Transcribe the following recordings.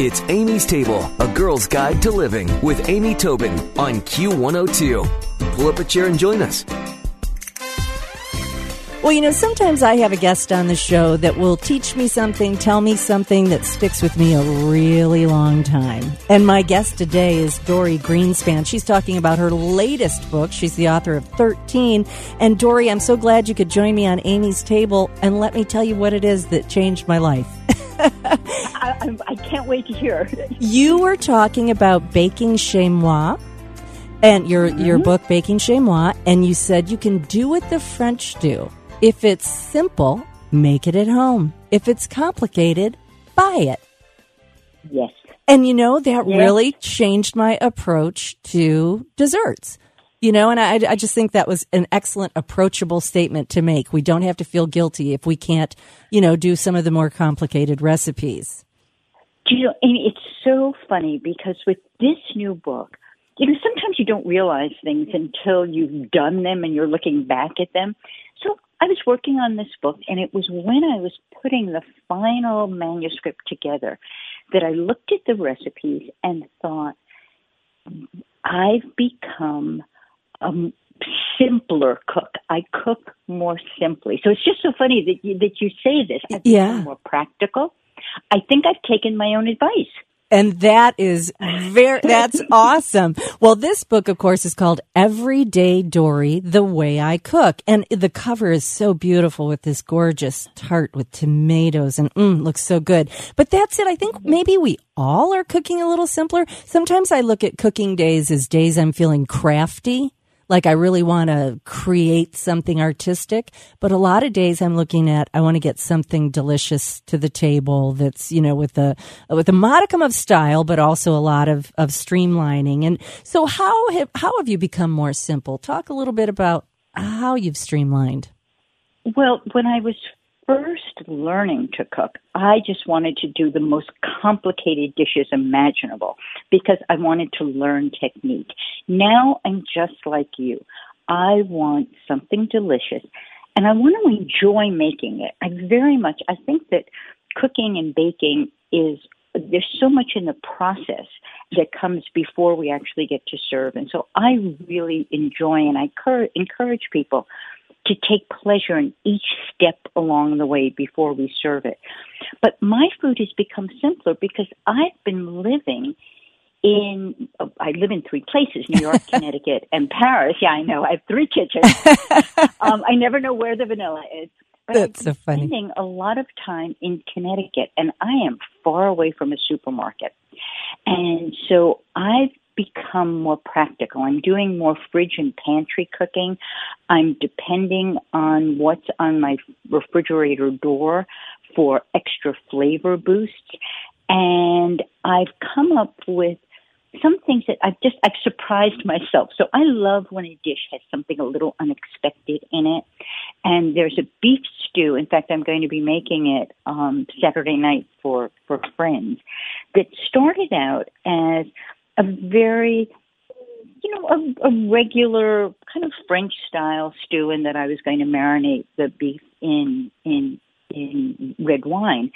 It's Amy's Table, a girl's guide to living with Amy Tobin on Q102. Pull up a chair and join us. Well, you know, sometimes I have a guest on the show that will teach me something, tell me something that sticks with me a really long time. And my guest today is Dorie Greenspan. She's talking about her latest book. She's the author of 13. And Dorie, I'm so glad you could join me on Amy's table and let me tell you what it is that changed my life. I, I, can't wait to hear. you were talking about baking chez moi and your mm-hmm. your book Baking Chez Moi, and you said you can do what the French do. If it's simple, make it at home. If it's complicated, buy it. Yes. And you know, that yes. really changed my approach to desserts. You know, and I, I just think that was an excellent, approachable statement to make. We don't have to feel guilty if we can't, you know, do some of the more complicated recipes. Do you know, Amy, it's so funny because with this new book, you know, sometimes you don't realize things until you've done them and you're looking back at them. So I was working on this book, and it was when I was putting the final manuscript together that I looked at the recipes and thought, I've become a simpler cook. I cook more simply. So it's just so funny that you, that you say this. I've yeah. more practical. I think I've taken my own advice. And that is very, that's awesome. Well, this book, of course, is called Everyday Dorie, The Way I Cook. And the cover is so beautiful with this gorgeous tart with tomatoes and mm, looks so good. But that's it. I think maybe we all are cooking a little simpler. Sometimes I look at cooking days as days I'm feeling crafty like I really want to create something artistic. But a lot of days I'm looking at, I want to get something delicious to the table that's, you know, with a, with a modicum of style, but also a lot of, of streamlining. And so how have, how have you become more simple? Talk a little bit about how you've streamlined. Well, when I was first learning to cook, I just wanted to do the most complicated dishes imaginable because I wanted to learn technique. Now I'm just like you. I want something delicious and I want to enjoy making it. I very much, I think that cooking and baking is there's so much in the process that comes before we actually get to serve. And so I really enjoy and I encourage people to take pleasure in each step along the way before we serve it. But my food has become simpler because I've been living in I live in three places: New York, Connecticut, and Paris. Yeah, I know. I have three kitchens. um, I never know where the vanilla is. But That's so funny. Spending a lot of time in Connecticut, and I am far away from a supermarket, and so I've become more practical. I'm doing more fridge and pantry cooking. I'm depending on what's on my refrigerator door for extra flavor boosts. And I've come up with some things that I've just I've surprised myself. So I love when a dish has something a little unexpected in it. And there's a beef stew. In fact, I'm going to be making it um, Saturday night for for friends. That started out as a very you know, a, a regular kind of French style stew in that I was going to marinate the beef in in in red wine.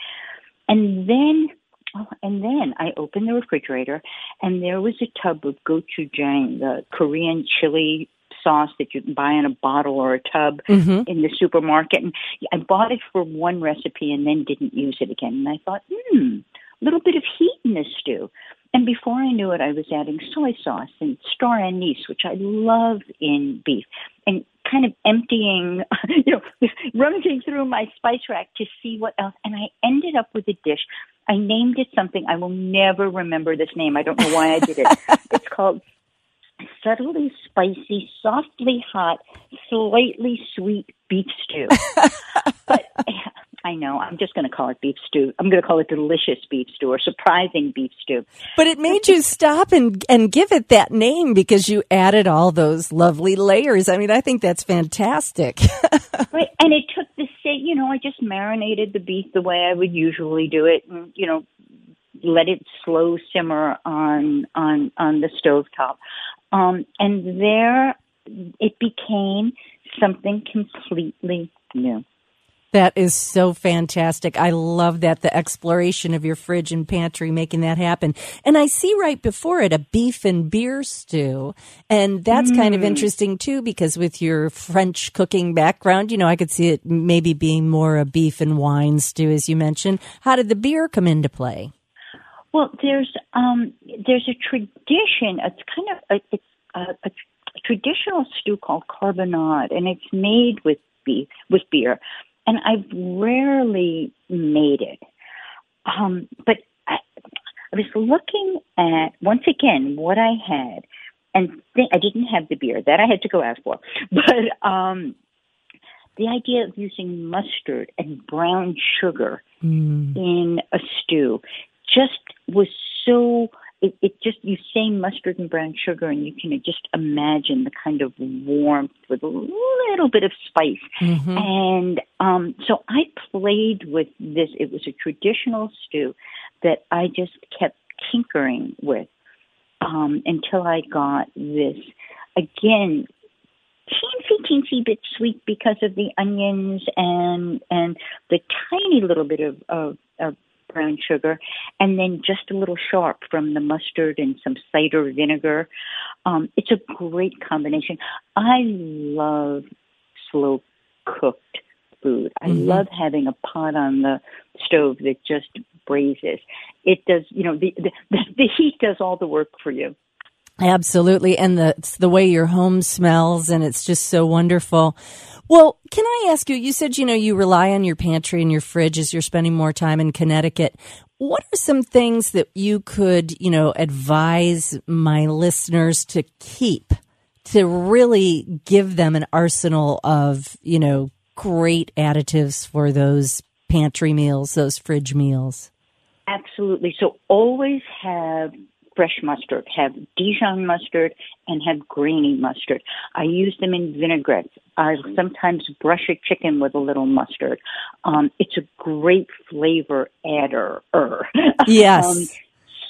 And then oh, and then I opened the refrigerator and there was a tub of gochujang, the Korean chili sauce that you can buy in a bottle or a tub mm-hmm. in the supermarket. And I bought it for one recipe and then didn't use it again. And I thought, hmm, a little bit of heat in this stew. And before I knew it, I was adding soy sauce and star anise, which I love in beef, and kind of emptying, you know, rummaging through my spice rack to see what else. And I ended up with a dish. I named it something. I will never remember this name. I don't know why I did it. it's called subtly spicy, softly hot, slightly sweet beef stew. but I know. I'm just going to call it beef stew. I'm going to call it delicious beef stew or surprising beef stew. But it made you stop and and give it that name because you added all those lovely layers. I mean, I think that's fantastic. right, and it took the same. You know, I just marinated the beef the way I would usually do it, and you know, let it slow simmer on on on the stove top, um, and there it became something completely new. That is so fantastic. I love that the exploration of your fridge and pantry making that happen. And I see right before it a beef and beer stew. And that's mm. kind of mm. interesting too because with your French cooking background, you know, I could see it maybe being more a beef and wine stew as you mentioned. How did the beer come into play? Well, there's um there's a tradition. It's kind of a, it's a, a traditional stew called carbonade, and it's made with beef with beer and I've rarely made it. Um, but I, I was looking at once again what I had, and th- I didn't have the beer that I had to go ask for, but um, the idea of using mustard and brown sugar mm. in a stew just was so it, it just you say mustard and brown sugar and you can just imagine the kind of warmth with a little bit of spice mm-hmm. and um so i played with this it was a traditional stew that i just kept tinkering with um until i got this again teensy teensy bit sweet because of the onions and and the tiny little bit of of, of brown sugar, and then just a little sharp from the mustard and some cider vinegar. Um, it's a great combination. I love slow cooked food. I mm-hmm. love having a pot on the stove that just braises. It does, you know, the, the the heat does all the work for you. Absolutely, and the the way your home smells, and it's just so wonderful. Well, can I ask you? You said you know you rely on your pantry and your fridge as you're spending more time in Connecticut. What are some things that you could you know advise my listeners to keep to really give them an arsenal of you know great additives for those pantry meals, those fridge meals? Absolutely. So always have fresh mustard, have Dijon mustard, and have grainy mustard. I use them in vinaigrettes. I sometimes brush a chicken with a little mustard. Um, it's a great flavor adder. Yes. um,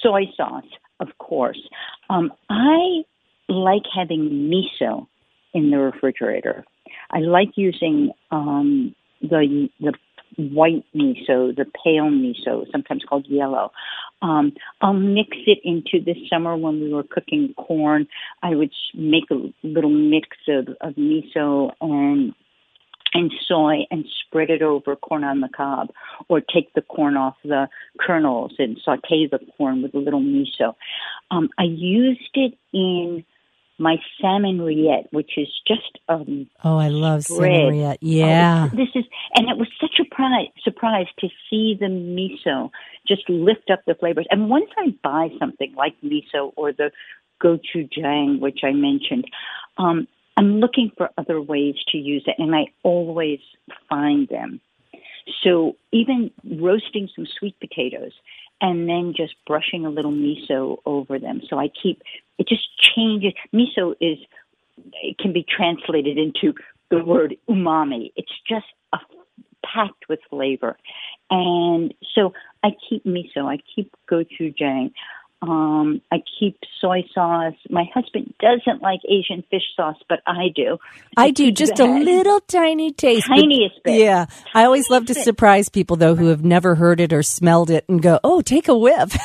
soy sauce, of course. Um, I like having miso in the refrigerator. I like using um, the the white miso, the pale miso, sometimes called yellow. Um, I'll mix it into this summer when we were cooking corn. I would make a little mix of, of miso and and soy and spread it over corn on the cob or take the corn off the kernels and saute the corn with a little miso. Um, I used it in my salmon rillette, which is just um oh, I love spread. salmon rillette. Yeah, oh, this is and it was such a pri- surprise to see the miso just lift up the flavors. And once I buy something like miso or the gochujang, which I mentioned, um, I'm looking for other ways to use it, and I always find them. So even roasting some sweet potatoes and then just brushing a little miso over them. So I keep it just changes. Miso is it can be translated into the word umami. It's just a, packed with flavor, and so I keep miso. I keep gochujang. Um, I keep soy sauce. My husband doesn't like Asian fish sauce, but I do. I, I do just a little tiny taste. Tiniest bit. Yeah. I always love to bit. surprise people though who have never heard it or smelled it and go, "Oh, take a whiff."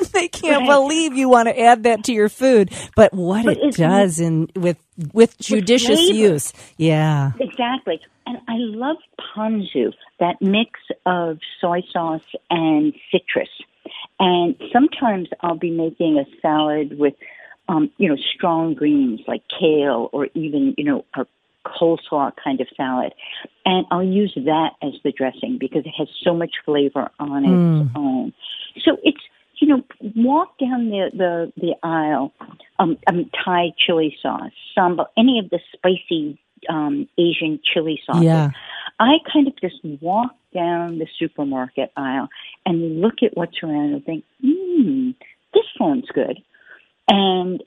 they can't right. believe you want to add that to your food, but what but it does in with with judicious with use. Yeah. Exactly. And I love ponzu, that mix of soy sauce and citrus. And sometimes I'll be making a salad with, um, you know, strong greens like kale or even, you know, a coleslaw kind of salad. And I'll use that as the dressing because it has so much flavor on its mm. own. So it's, you know, walk down the, the, the aisle, um, um, Thai chili sauce, sambal, any of the spicy um, Asian chili sauces. Yeah. I kind of just walk down the supermarket aisle and look at what's around and think, hmm, this sounds good, and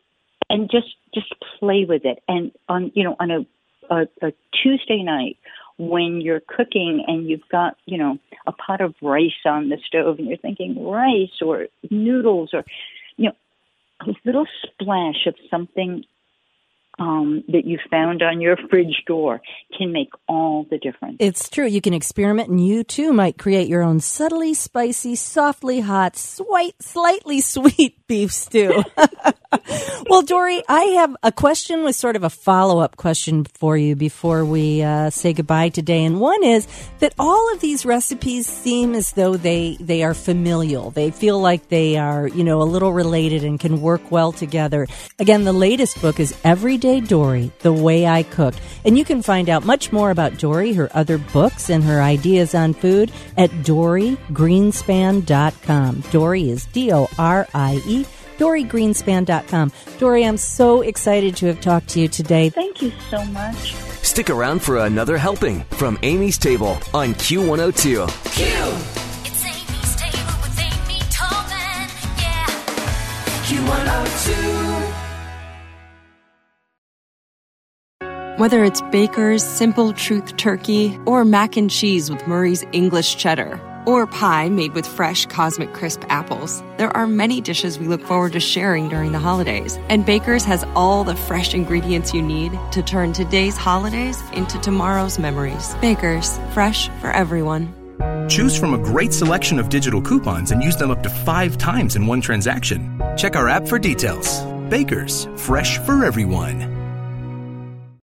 and just just play with it. And on you know on a a, a Tuesday night when you're cooking and you've got you know a pot of rice on the stove and you're thinking rice or noodles or you know a little splash of something um, that you found on your fridge door can make all the difference. It's true. You can experiment, and you too might create your own subtly spicy, softly hot, sweet, slightly sweet beef stew. well, Dorie, I have a question with sort of a follow up question for you before we uh, say goodbye today. And one is that all of these recipes seem as though they, they are familial. They feel like they are, you know, a little related and can work well together. Again, the latest book is Everyday Dorie, The Way I Cook. And you can find out much more about Dorie, her other books, and her ideas on food at DorieGreenspan.com. Dorie is D O R I E DorieGreenspan.com. Dorie, I'm so excited to have talked to you today. Thank you so much. Stick around for another helping from Amy's Table on Q102. Q! Oh it's Amy's Table with Amy Tobin. Yeah. Q102. Whether it's Baker's Simple Truth Turkey or mac and cheese with Murray's English Cheddar or pie made with fresh Cosmic Crisp apples, there are many dishes we look forward to sharing during the holidays. And Baker's has all the fresh ingredients you need to turn today's holidays into tomorrow's memories. Baker's, fresh for everyone. Choose from a great selection of digital coupons and use them up to five times in one transaction. Check our app for details. Baker's, fresh for everyone.